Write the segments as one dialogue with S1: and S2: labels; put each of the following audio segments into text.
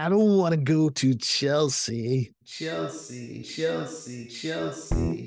S1: I don't want to go to Chelsea. Chelsea, Chelsea, Chelsea.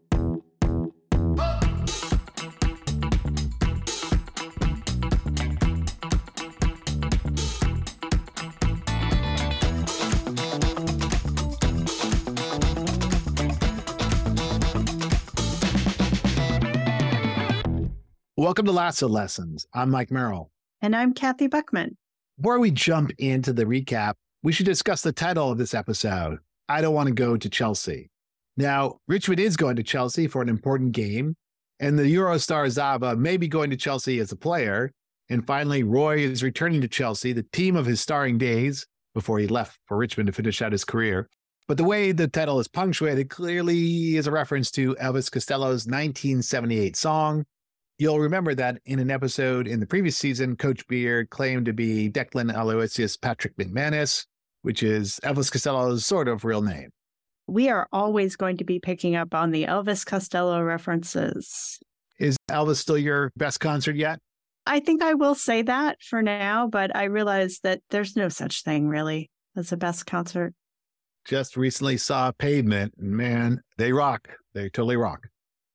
S1: Welcome to Lasso Lessons. I'm Mike Merrill.
S2: And I'm Cathy Buckman.
S1: Before we jump into the recap, we should discuss the title of this episode I Don't Want to Go to Chelsea. Now, Richmond is going to Chelsea for an important game, and the Eurostar Zava may be going to Chelsea as a player. And finally, Roy is returning to Chelsea, the team of his starring days, before he left for Richmond to finish out his career. But the way the title is punctuated clearly is a reference to Elvis Costello's 1978 song, You'll remember that in an episode in the previous season, Coach Beard claimed to be Declan Aloysius Patrick MacManus, which is Elvis Costello's sort of real name.
S2: We are always going to be picking up on the Elvis Costello references.
S1: Is Elvis still your best concert yet?
S2: I think I will say that for now, but I realize that there's no such thing really as a best concert.
S1: Just recently saw Pavement, and man, they rock. They totally rock.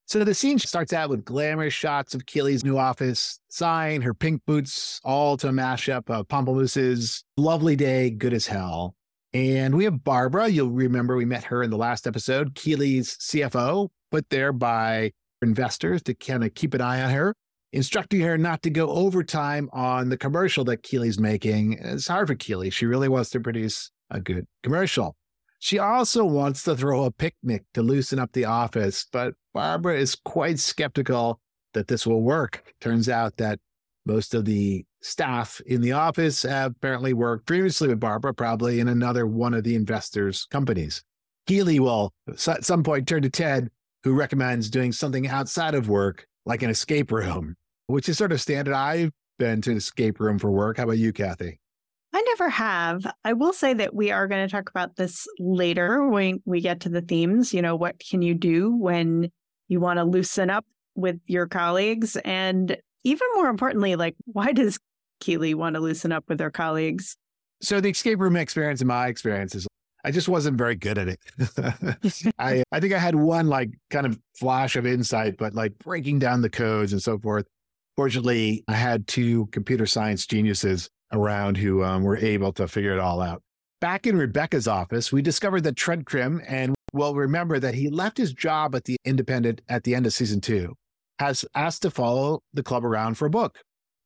S1: So the scene starts out with glamorous shots of Keely's new office, sign, her pink boots, all to a mashup of uh, Pomplamoose's, lovely day, good as hell. And we have Barbara. You'll remember we met her in the last episode, Keely's CFO, put there by investors to kind of keep an eye on her, instructing her not to go overtime on the commercial that Keely's making. It's hard for Keely. She really wants to produce a good commercial. She also wants to throw a picnic to loosen up the office, but Barbara is quite skeptical that this will work. Turns out that most of the staff in the office have apparently worked previously with Barbara, probably in another one of the investors' companies. Keely will at some point turn to Ted, who recommends doing something outside of work, like an escape room, which is sort of standard. I've been to an escape room for work. How about you, Cathy?
S2: I never have. I will say that we are going to talk about this later when we get to the themes. You know, what can you do when you want to loosen up with your colleagues? And even more importantly, like, why does Keely want to loosen up with her colleagues?
S1: So, the escape room experience, in my experience, is I just wasn't very good at it. I, I think I had one like kind of flash of insight, but like breaking down the codes and so forth. Fortunately, I had two computer science geniuses around who um, were able to figure it all out. Back in Rebecca's office, we discovered that Trent Crimm, and we'll remember that he left his job at the Independent at the end of season two, has asked to follow the club around for a book.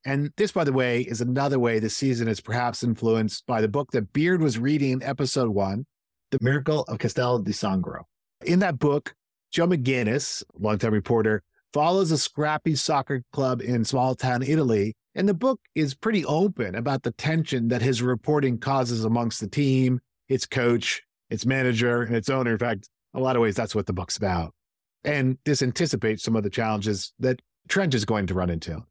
S1: And this, by the way, is another way the season is perhaps influenced by the book that Beard was reading in episode one, The Miracle of Castel di Sangro. In that book, Joe McGinniss, longtime reporter, follows a scrappy soccer club in small town Italy and the book is pretty open about the tension that his reporting causes amongst the team, its coach, its manager, and its owner. In fact, a lot of ways, that's what the book's about. And this anticipates some of the challenges that Trent is going to run into.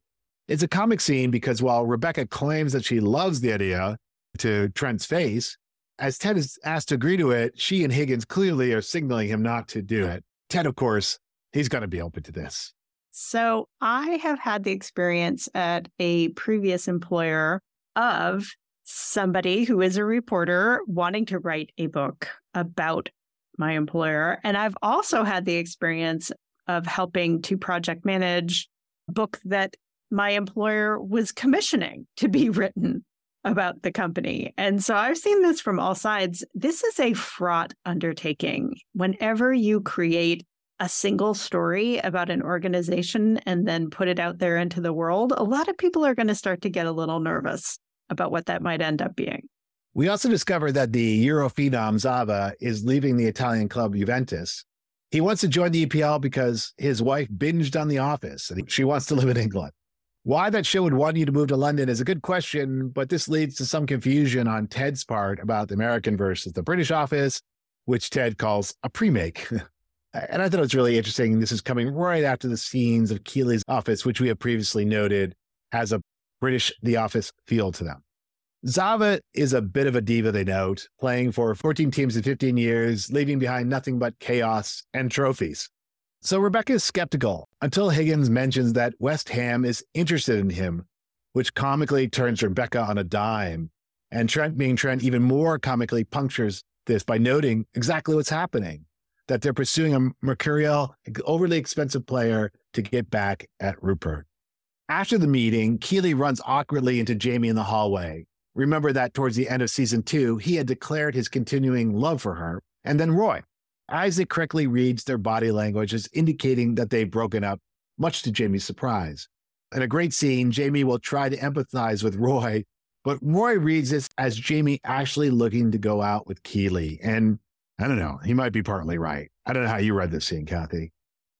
S1: It's a comic scene because while Rebecca claims that she loves the idea to Trent's face, as Ted is asked to agree to it, she and Higgins clearly are signaling him not to do it. Ted, of course, he's going to be open to this.
S2: So I have had the experience at a previous employer of somebody who is a reporter wanting to write a book about my employer. And I've also had the experience of helping to project manage a book that my employer was commissioning to be written about the company. And so I've seen this from all sides. This is a fraught undertaking. Whenever you create a single story about an organization and then put it out there into the world, a lot of people are going to start to get a little nervous about what that might end up being.
S1: We also discovered that the Euro phenom Zava is leaving the Italian club Juventus. He wants to join the EPL because his wife binged on The Office and she wants to live in England. Why that show would want you to move to London is a good question, but this leads to some confusion on Ted's part about the American versus the British office, which Ted calls a pre-make. And I thought it was really interesting. This is coming right after the scenes of Keely's office, which we have previously noted has a British The Office feel to them. Zava is a bit of a diva, they note, playing for 14 teams in 15 years, leaving behind nothing but chaos and trophies. So Rebecca is skeptical until Higgins mentions that West Ham is interested in him, which comically turns Rebecca on a dime. And Trent, being Trent, even more comically punctures this by noting exactly what's happening that they're pursuing a mercurial, overly expensive player to get back at Rupert. After the meeting, Keeley runs awkwardly into Jamie in the hallway. Remember that towards the end of season two, he had declared his continuing love for her, and then Roy. Isaac correctly reads their body language as indicating that they've broken up, much to Jamie's surprise. In a great scene, Jamie will try to empathize with Roy, but Roy reads this as Jamie actually looking to go out with Keeley. And I don't know, he might be partly right. I don't know how you read this scene, Cathy.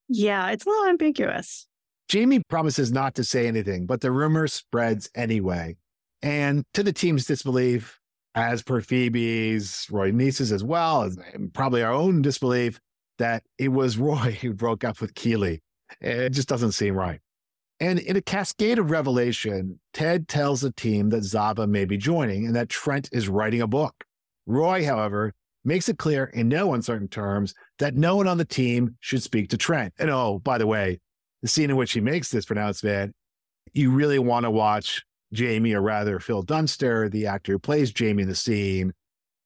S2: Yeah, it's a little ambiguous.
S1: Jamie promises not to say anything, but the rumor spreads anyway. And to the team's disbelief, as per Phoebe's, Roy Niece's as well, as probably our own disbelief, that it was Roy who broke up with Keeley. It just doesn't seem right. And in a cascade of revelation, Ted tells the team that Zava may be joining and that Trent is writing a book. Roy, however, makes it clear in no uncertain terms that no one on the team should speak to Trent. And oh, by the way, the scene in which he makes this pronouncement, you really want to watch Jamie, or rather Phil Dunster, the actor who plays Jamie in the scene.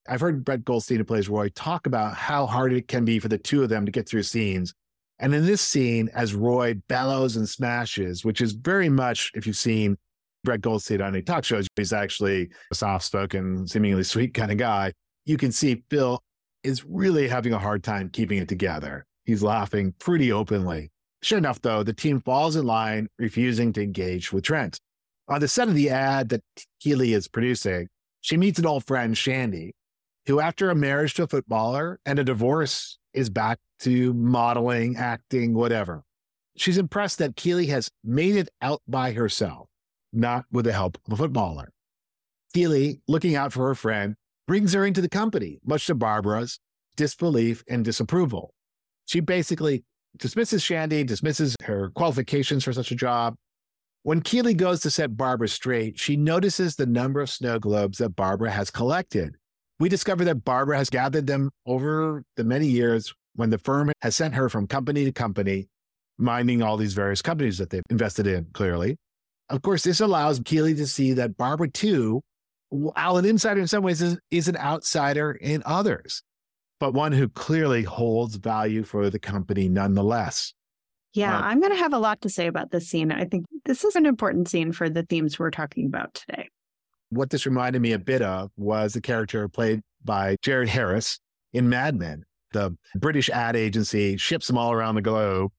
S1: I've heard Brett Goldstein, who plays Roy, talk about how hard it can be for the two of them to get through scenes. And in this scene, as Roy bellows and smashes, which is very much, if you've seen Brett Goldstein on any talk shows, he's actually a soft spoken, seemingly sweet kind of guy. You can see Phil is really having a hard time keeping it together. He's laughing pretty openly. Sure enough, though, the team falls in line, refusing to engage with Trent. On the set of the ad that Keeley is producing, she meets an old friend, Shandy, who, after a marriage to a footballer and a divorce, is back to modeling, acting, whatever. She's impressed that Keeley has made it out by herself, not with the help of a footballer. Keeley, looking out for her friend, brings her into the company, much to Barbara's disbelief and disapproval. She basically dismisses Shandy, dismisses her qualifications for such a job, when Keeley goes to set Barbara straight, she notices the number of snow globes that Barbara has collected. We discover that Barbara has gathered them over the many years when the firm has sent her from company to company, minding all these various companies that they've invested in, clearly. Of course, this allows Keeley to see that Barbara, too, while an insider in some ways, is, is an outsider in others, but one who clearly holds value for the company nonetheless.
S2: Yeah, um, I'm going to have a lot to say about this scene. I think this is an important scene for the themes we're talking about today.
S1: What this reminded me a bit of was the character played by Jared Harris in Mad Men. The British ad agency ships them all around the globe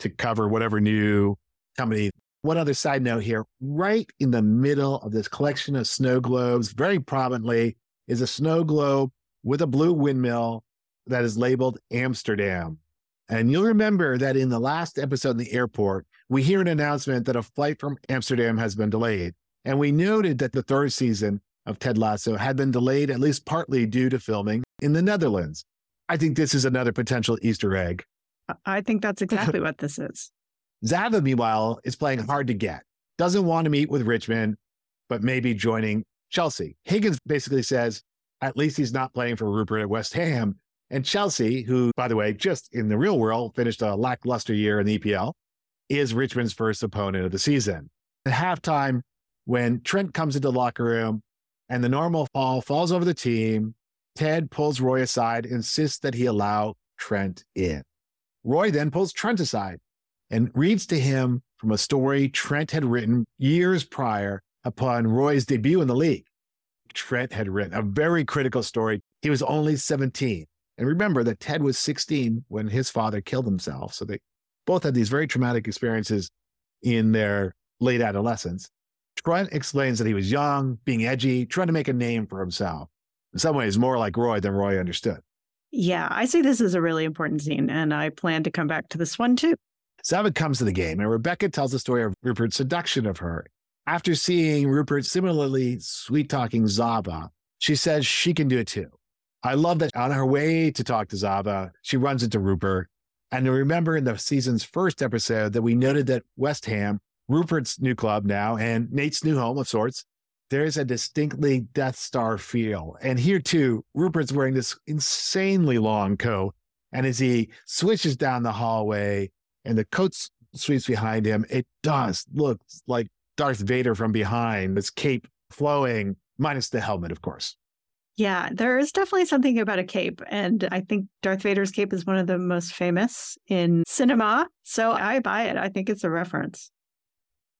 S1: to cover whatever new company. One other side note here right in the middle of this collection of snow globes, very prominently, is a snow globe with a blue windmill that is labeled Amsterdam. And you'll remember that in the last episode in the airport, we hear an announcement that a flight from Amsterdam has been delayed. And we noted that the third season of Ted Lasso had been delayed at least partly due to filming in the Netherlands. I think this is another potential Easter egg.
S2: I think that's exactly what this is.
S1: Zava, meanwhile, is playing hard to get, doesn't want to meet with Richmond, but maybe joining Chelsea. Higgins basically says, at least he's not playing for Rupert at West Ham. And Chelsea, who, by the way, just in the real world finished a lackluster year in the EPL, is Richmond's first opponent of the season. At halftime, when Trent comes into the locker room and the normal fall falls over the team, Ted pulls Roy aside, insists that he allow Trent in. Roy then pulls Trent aside and reads to him from a story Trent had written years prior upon Roy's debut in the league. Trent had written a very critical story. He was only 17 and remember that Ted was 16 when his father killed himself. So they both had these very traumatic experiences in their late adolescence. Trent explains that he was young, being edgy, trying to make a name for himself. In some ways, more like Roy than Roy understood.
S2: Yeah, I see this as a really important scene, and I plan to come back to this one too.
S1: Zava comes to the game, and Rebecca tells the story of Rupert's seduction of her. After seeing Rupert similarly sweet talking Zava, she says she can do it too. I love that on her way to talk to Zava, she runs into Rupert. And remember in the season's first episode that we noted that West Ham, Rupert's new club now, and Nate's new home of sorts, there's a distinctly Death Star feel. And here too, Rupert's wearing this insanely long coat. And as he switches down the hallway and the coat sweeps behind him, it does look like Darth Vader from behind, this cape flowing, minus the helmet, of course.
S2: Yeah, there is definitely something about a cape. And I think Darth Vader's cape is one of the most famous in cinema. So I buy it. I think it's a reference.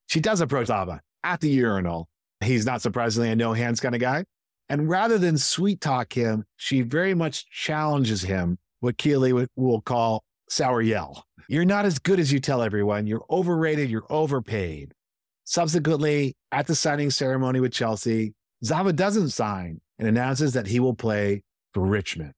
S1: She does approach Zava at the urinal. He's not surprisingly a no hands kind of guy. And rather than sweet talk him, she very much challenges him, what Keeley will call sour yell. You're not as good as you tell everyone. You're overrated. You're overpaid. Subsequently, at the signing ceremony with Chelsea, Zava doesn't sign and announces that he will play for Richmond.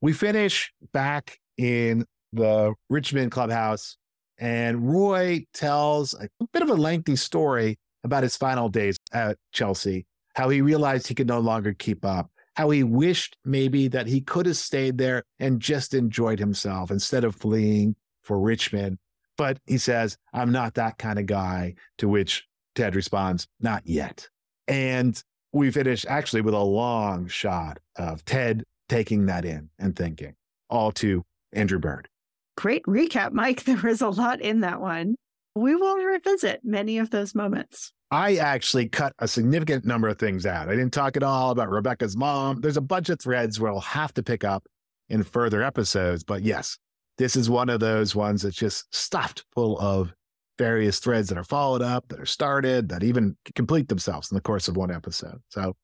S1: We finish back in the Richmond clubhouse, and Roy tells a bit of a lengthy story about his final days at Chelsea, how he realized he could no longer keep up, how he wished maybe that he could have stayed there and just enjoyed himself instead of fleeing for Richmond. But he says, I'm not that kind of guy, to which Ted responds, Not yet. And we finish actually with a long shot of Ted taking that in and thinking, all to Andrew Bird.
S2: Great recap, Mike. There was a lot in that one. We will revisit many of those moments.
S1: I actually cut a significant number of things out. I didn't talk at all about Rebecca's mom. There's a bunch of threads where I'll have to pick up in further episodes. But yes, this is one of those ones that's just stuffed full of various threads that are followed up, that are started, that even complete themselves in the course of one episode. So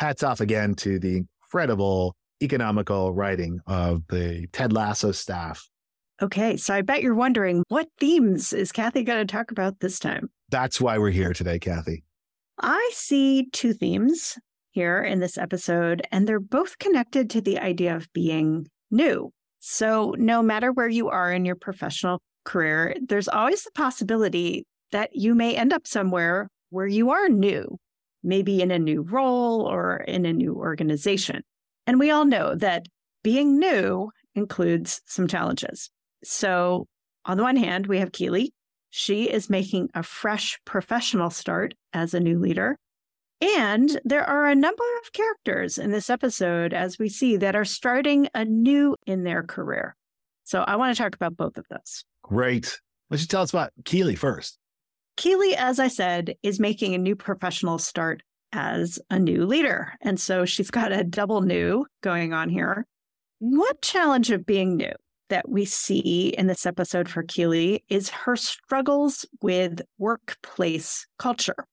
S1: hats off again to the incredible economical writing of the Ted Lasso staff.
S2: Okay, so I bet you're wondering what themes is Cathy going to talk about this time?
S1: That's why we're here today, Cathy.
S2: I see two themes here in this episode, and they're both connected to the idea of being new. So, no matter where you are in your professional career, there's always the possibility that you may end up somewhere where you are new, maybe in a new role or in a new organization. And we all know that being new includes some challenges. So, on the one hand, we have Keeley. She is making a fresh professional start as a new leader. And there are a number of characters in this episode, as we see, that are starting anew in their career. So I want to talk about both of those.
S1: Great. Why don't you tell us about Keeley first?
S2: Keeley, as I said, is making a new professional start as a new leader. And so she's got a double new going on here. What challenge of being new that we see in this episode for Keeley is her struggles with workplace culture.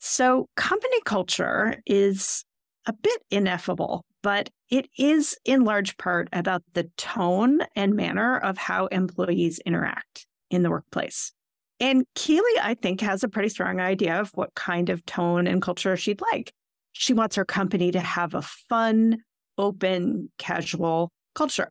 S2: So, company culture is a bit ineffable, but it is in large part about the tone and manner of how employees interact in the workplace. And Keeley, I think, has a pretty strong idea of what kind of tone and culture she'd like. She wants her company to have a fun, open, casual culture.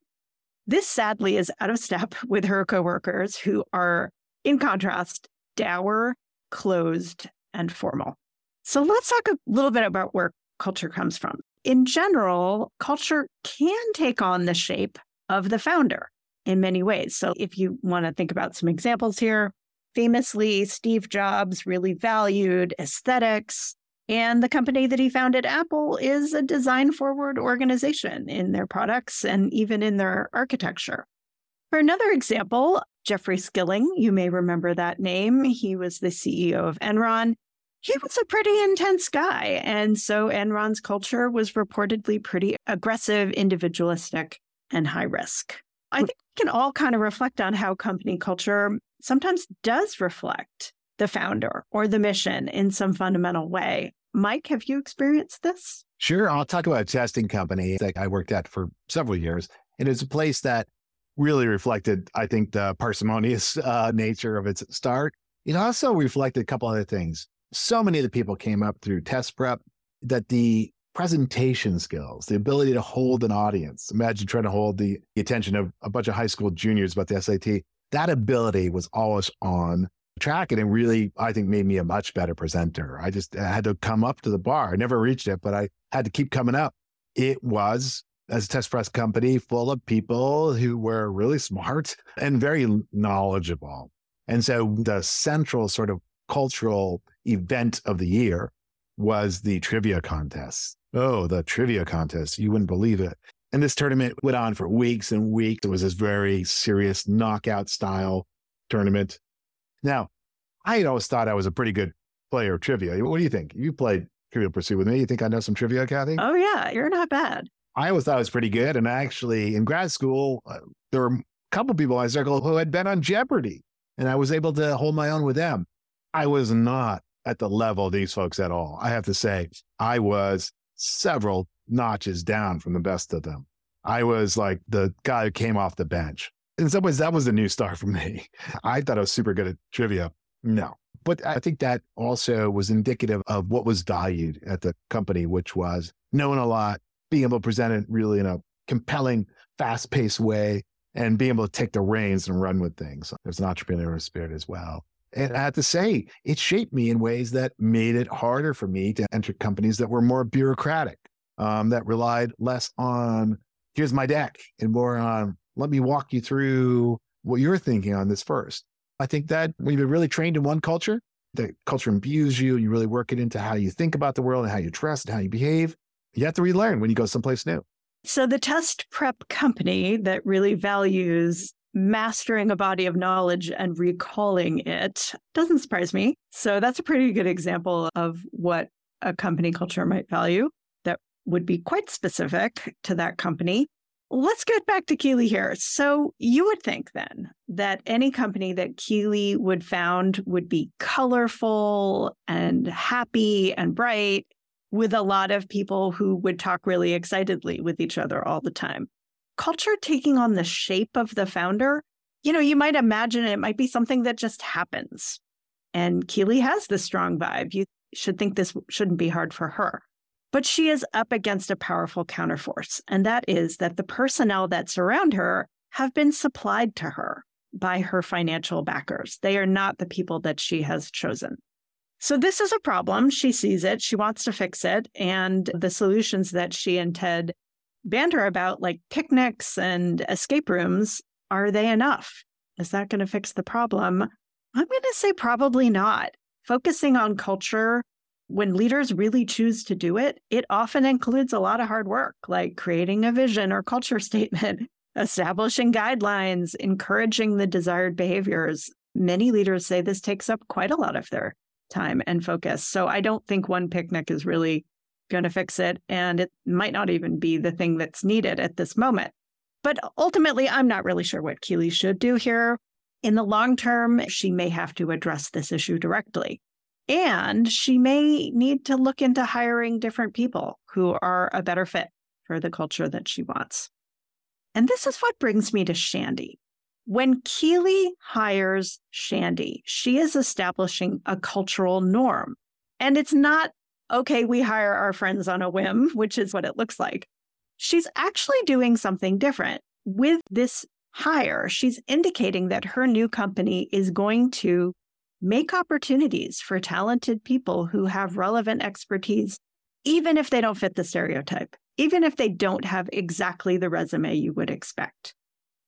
S2: This sadly is out of step with her coworkers who are, in contrast, dour, closed, and formal. So let's talk a little bit about where culture comes from. In general, culture can take on the shape of the founder in many ways. So if you want to think about some examples here, famously, Steve Jobs really valued aesthetics. And the company that he founded, Apple, is a design forward organization in their products and even in their architecture. For another example, Jeffrey Skilling, you may remember that name. He was the CEO of Enron he was a pretty intense guy. And so Enron's culture was reportedly pretty aggressive, individualistic, and high risk. I hmm. think we can all kind of reflect on how company culture sometimes does reflect the founder or the mission in some fundamental way. Mike, have you experienced this?
S1: Sure. I'll talk about a testing company that I worked at for several years. And it's a place that really reflected, I think, the parsimonious uh, nature of its start. It also reflected a couple other things so many of the people came up through test prep that the presentation skills, the ability to hold an audience, imagine trying to hold the, the attention of a bunch of high school juniors about the SAT, that ability was always on track. And really, I think, made me a much better presenter. I just I had to come up to the bar. I never reached it, but I had to keep coming up. It was as a test press company full of people who were really smart and very knowledgeable. And so the central sort of cultural event of the year was the trivia contest. Oh, the trivia contest. You wouldn't believe it. And this tournament went on for weeks and weeks. It was this very serious knockout style tournament. Now, I had always thought I was a pretty good player of trivia. What do you think? You played Trivial Pursuit with me. You think I know some trivia, Cathy?
S2: Oh, yeah. You're not bad.
S1: I always thought I was pretty good. And actually, in grad school, uh, there were a couple people in my circle who had been on Jeopardy, and I was able to hold my own with them. I was not at the level of these folks at all. I have to say, I was several notches down from the best of them. I was like the guy who came off the bench. In some ways, that was a new star for me. I thought I was super good at trivia. No. But I think that also was indicative of what was valued at the company, which was knowing a lot, being able to present it really in a compelling, fast paced way, and being able to take the reins and run with things. There's an entrepreneurial spirit as well. And I have to say, it shaped me in ways that made it harder for me to enter companies that were more bureaucratic, um, that relied less on, here's my deck, and more on, let me walk you through what you're thinking on this first. I think that when you've been really trained in one culture, the culture imbues you, you really work it into how you think about the world and how you trust and how you behave. You have to relearn when you go someplace new.
S2: So, the test prep company that really values mastering a body of knowledge and recalling it doesn't surprise me. So that's a pretty good example of what a company culture might value that would be quite specific to that company. Let's get back to Keeley here. So you would think then that any company that Keeley would found would be colorful and happy and bright with a lot of people who would talk really excitedly with each other all the time culture taking on the shape of the founder, you know, you might imagine it might be something that just happens. And Keeley has the strong vibe. You should think this shouldn't be hard for her. But she is up against a powerful counterforce, and that is that the personnel that surround her have been supplied to her by her financial backers. They are not the people that she has chosen. So, this is a problem. She sees it, she wants to fix it. And the solutions that she and Ted banter about like picnics and escape rooms, are they enough? Is that going to fix the problem? I'm going to say probably not. Focusing on culture, when leaders really choose to do it, it often includes a lot of hard work, like creating a vision or culture statement, establishing guidelines, encouraging the desired behaviors. Many leaders say this takes up quite a lot of their time and focus. So I don't think one picnic is really going to fix it. And it might not even be the thing that's needed at this moment. But ultimately, I'm not really sure what Keeley should do here. In the long term, she may have to address this issue directly. And she may need to look into hiring different people who are a better fit for the culture that she wants. And this is what brings me to Shandy. When Keeley hires Shandy, she is establishing a cultural norm. And it's not okay, we hire our friends on a whim, which is what it looks like. She's actually doing something different. With this hire, she's indicating that her new company is going to make opportunities for talented people who have relevant expertise, even if they don't fit the stereotype, even if they don't have exactly the resume you would expect.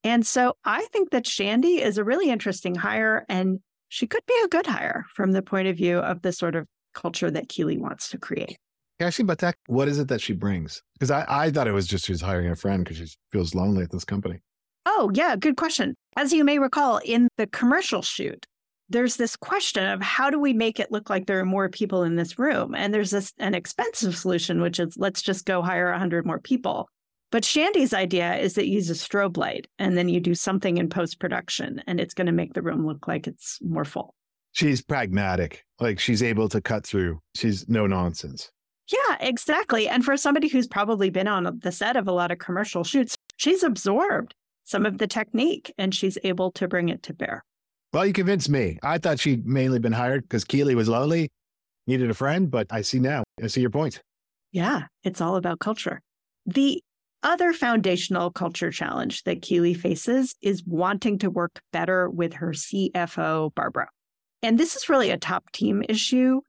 S2: And so I think that Shandy is a really interesting hire, and she could be a good hire from the point of view of the sort of culture that Keeley wants to create.
S1: Actually, but that, what is it that she brings? Because I, I thought it was just she's hiring a friend because she feels lonely at this company.
S2: Oh, yeah, good question. As you may recall, in the commercial shoot, there's this question of how do we make it look like there are more people in this room? And there's this an expensive solution, which is let's just go hire 100 more people. But Shandy's idea is that you use a strobe light and then you do something in post production and it's going to make the room look like it's more full
S1: she's pragmatic. Like she's able to cut through. She's no nonsense.
S2: Yeah, exactly. And for somebody who's probably been on the set of a lot of commercial shoots, she's absorbed some of the technique and she's able to bring it to bear.
S1: Well, you convinced me. I thought she'd mainly been hired because Keeley was lonely, needed a friend, but I see now. I see your point.
S2: Yeah, it's all about culture. The other foundational culture challenge that Keeley faces is wanting to work better with her CFO, Barbara. And this is really a top team issue.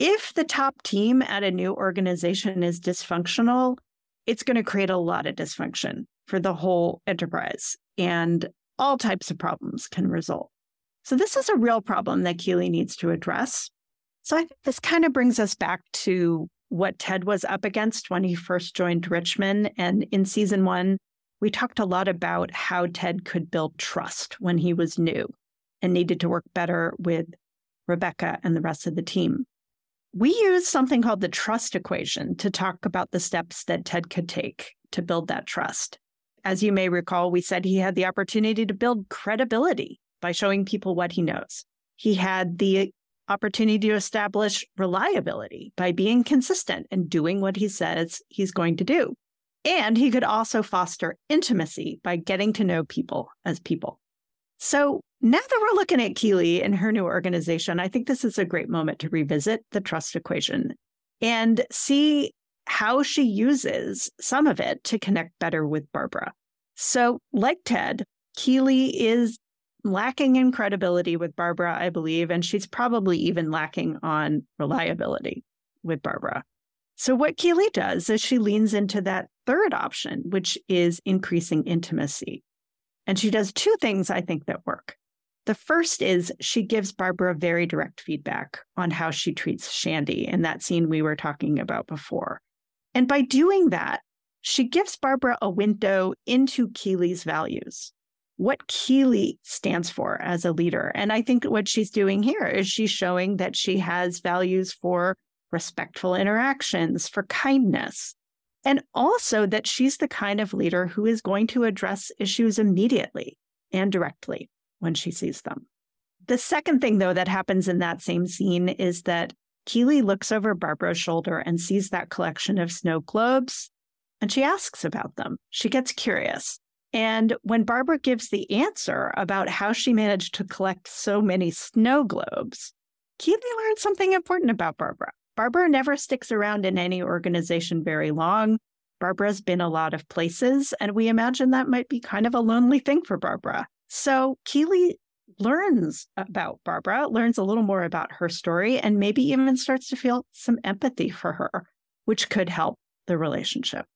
S2: If the top team at a new organization is dysfunctional, it's going to create a lot of dysfunction for the whole enterprise, and all types of problems can result. So, this is a real problem that Keeley needs to address. So, I think this kind of brings us back to what Ted was up against when he first joined Richmond. And in season one, we talked a lot about how Ted could build trust when he was new and needed to work better with Rebecca and the rest of the team. we use something called the trust equation to talk about the steps that Ted could take to build that trust. As you may recall, we said he had the opportunity to build credibility by showing people what he knows. He had the opportunity to establish reliability by being consistent and doing what he says he's going to do. And he could also foster intimacy by getting to know people as people. So now that we're looking at Keeley and her new organization, I think this is a great moment to revisit the trust equation and see how she uses some of it to connect better with Barbara. So, like Ted, Keeley is lacking in credibility with Barbara, I believe, and she's probably even lacking on reliability with Barbara. So, what Keeley does is she leans into that third option, which is increasing intimacy. And she does two things I think that work. The first is she gives Barbara very direct feedback on how she treats Shandy in that scene we were talking about before. And by doing that, she gives Barbara a window into Keeley's values what Keeley stands for as a leader. And I think what she's doing here is she's showing that she has values for respectful interactions, for kindness, and also that she's the kind of leader who is going to address issues immediately and directly when she sees them. The second thing, though, that happens in that same scene is that Keeley looks over Barbara's shoulder and sees that collection of snow globes, and she asks about them. She gets curious. And when Barbara gives the answer about how she managed to collect so many snow globes, Keeley learned something important about Barbara. Barbara never sticks around in any organization very long. Barbara's been a lot of places, and we imagine that might be kind of a lonely thing for Barbara. So Keeley learns about Barbara, learns a little more about her story, and maybe even starts to feel some empathy for her, which could help the relationship.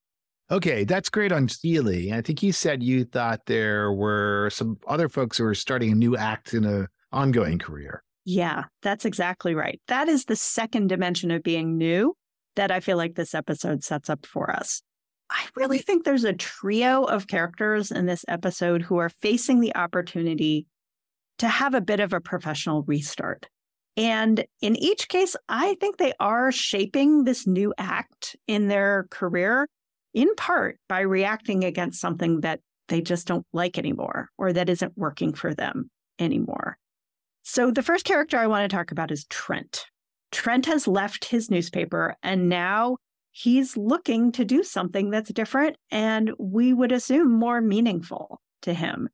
S1: Okay, that's great on Keeley. I think you said you thought there were some other folks who were starting a new act in an ongoing career.
S2: Yeah, that's exactly right. That is the second dimension of being new that I feel like this episode sets up for us. I really think there's a trio of characters in this episode who are facing the opportunity to have a bit of a professional restart. And in each case, I think they are shaping this new act in their career in part by reacting against something that they just don't like anymore or that isn't working for them anymore. So, the first character I want to talk about is Trent. Trent has left his newspaper and now he's looking to do something that's different and we would assume more meaningful to him.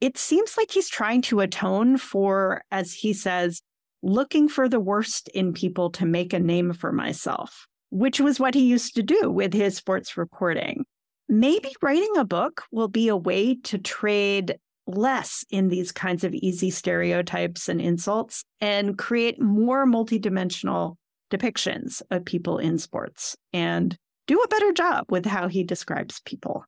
S2: It seems like he's trying to atone for, as he says, looking for the worst in people to make a name for myself which was what he used to do with his sports reporting. Maybe writing a book will be a way to trade less in these kinds of easy stereotypes and insults and create more multidimensional depictions of people in sports and do a better job with how he describes people.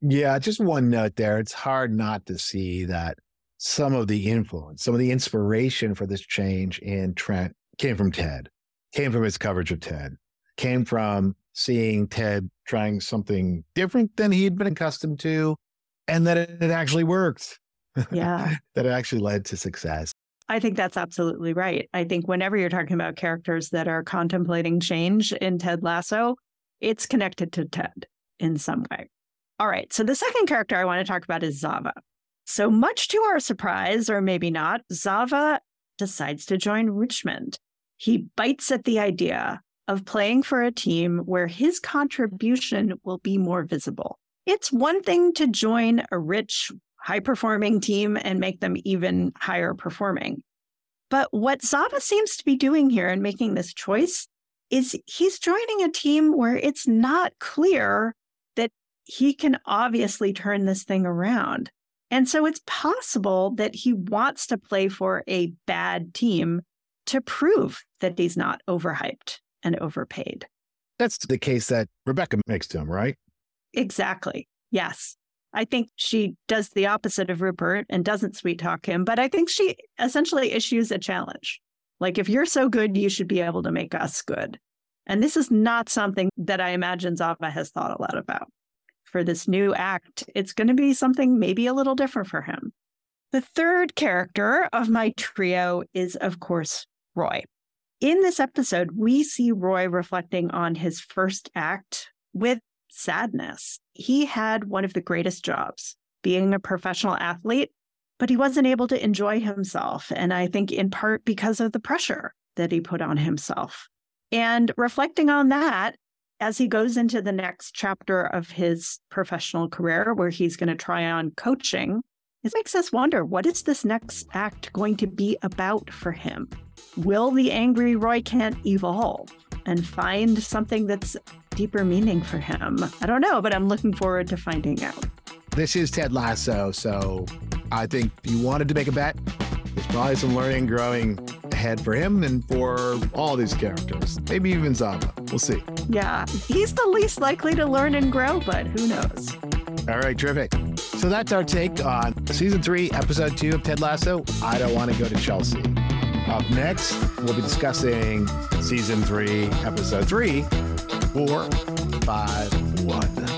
S1: Yeah, just one note there. It's hard not to see that some of the influence, some of the inspiration for this change in Trent came from Ted, came from his coverage of Ted came from seeing Ted trying something different than he'd been accustomed to, and that it actually worked.
S2: Yeah.
S1: that it actually led to success.
S2: I think that's absolutely right. I think whenever you're talking about characters that are contemplating change in Ted Lasso, it's connected to Ted in some way. All right. So the second character I want to talk about is Zava. So much to our surprise, or maybe not, Zava decides to join Richmond. He bites at the idea of playing for a team where his contribution will be more visible. It's one thing to join a rich, high performing team and make them even higher performing. But what Zava seems to be doing here and making this choice is he's joining a team where it's not clear that he can obviously turn this thing around. And so it's possible that he wants to play for a bad team to prove that he's not overhyped and overpaid.
S1: That's the case that Rebecca makes to him, right?
S2: Exactly. Yes. I think she does the opposite of Rupert and doesn't sweet talk him, but I think she essentially issues a challenge. Like, if you're so good, you should be able to make us good. And this is not something that I imagine Zava has thought a lot about. For this new act, it's going to be something maybe a little different for him. The third character of my trio is, of course, Roy. In this episode, we see Roy reflecting on his first act with sadness. He had one of the greatest jobs, being a professional athlete, but he wasn't able to enjoy himself. And I think in part because of the pressure that he put on himself. And reflecting on that, as he goes into the next chapter of his professional career, where he's going to try on coaching, it makes us wonder what is this next act going to be about for him? Will the angry Roy Kent evolve and find something that's deeper meaning for him? I don't know, but I'm looking forward to finding out.
S1: This is Ted Lasso, so I think if you wanted to make a bet, there's probably some learning growing ahead for him and for all these characters. Maybe even Zava. We'll see.
S2: Yeah, he's the least likely to learn and grow, but who knows?
S1: All right, terrific. So that's our take on season three, episode two of Ted Lasso. I don't want to go to Chelsea. Up next, we'll be discussing season three, episode three, four, five, one.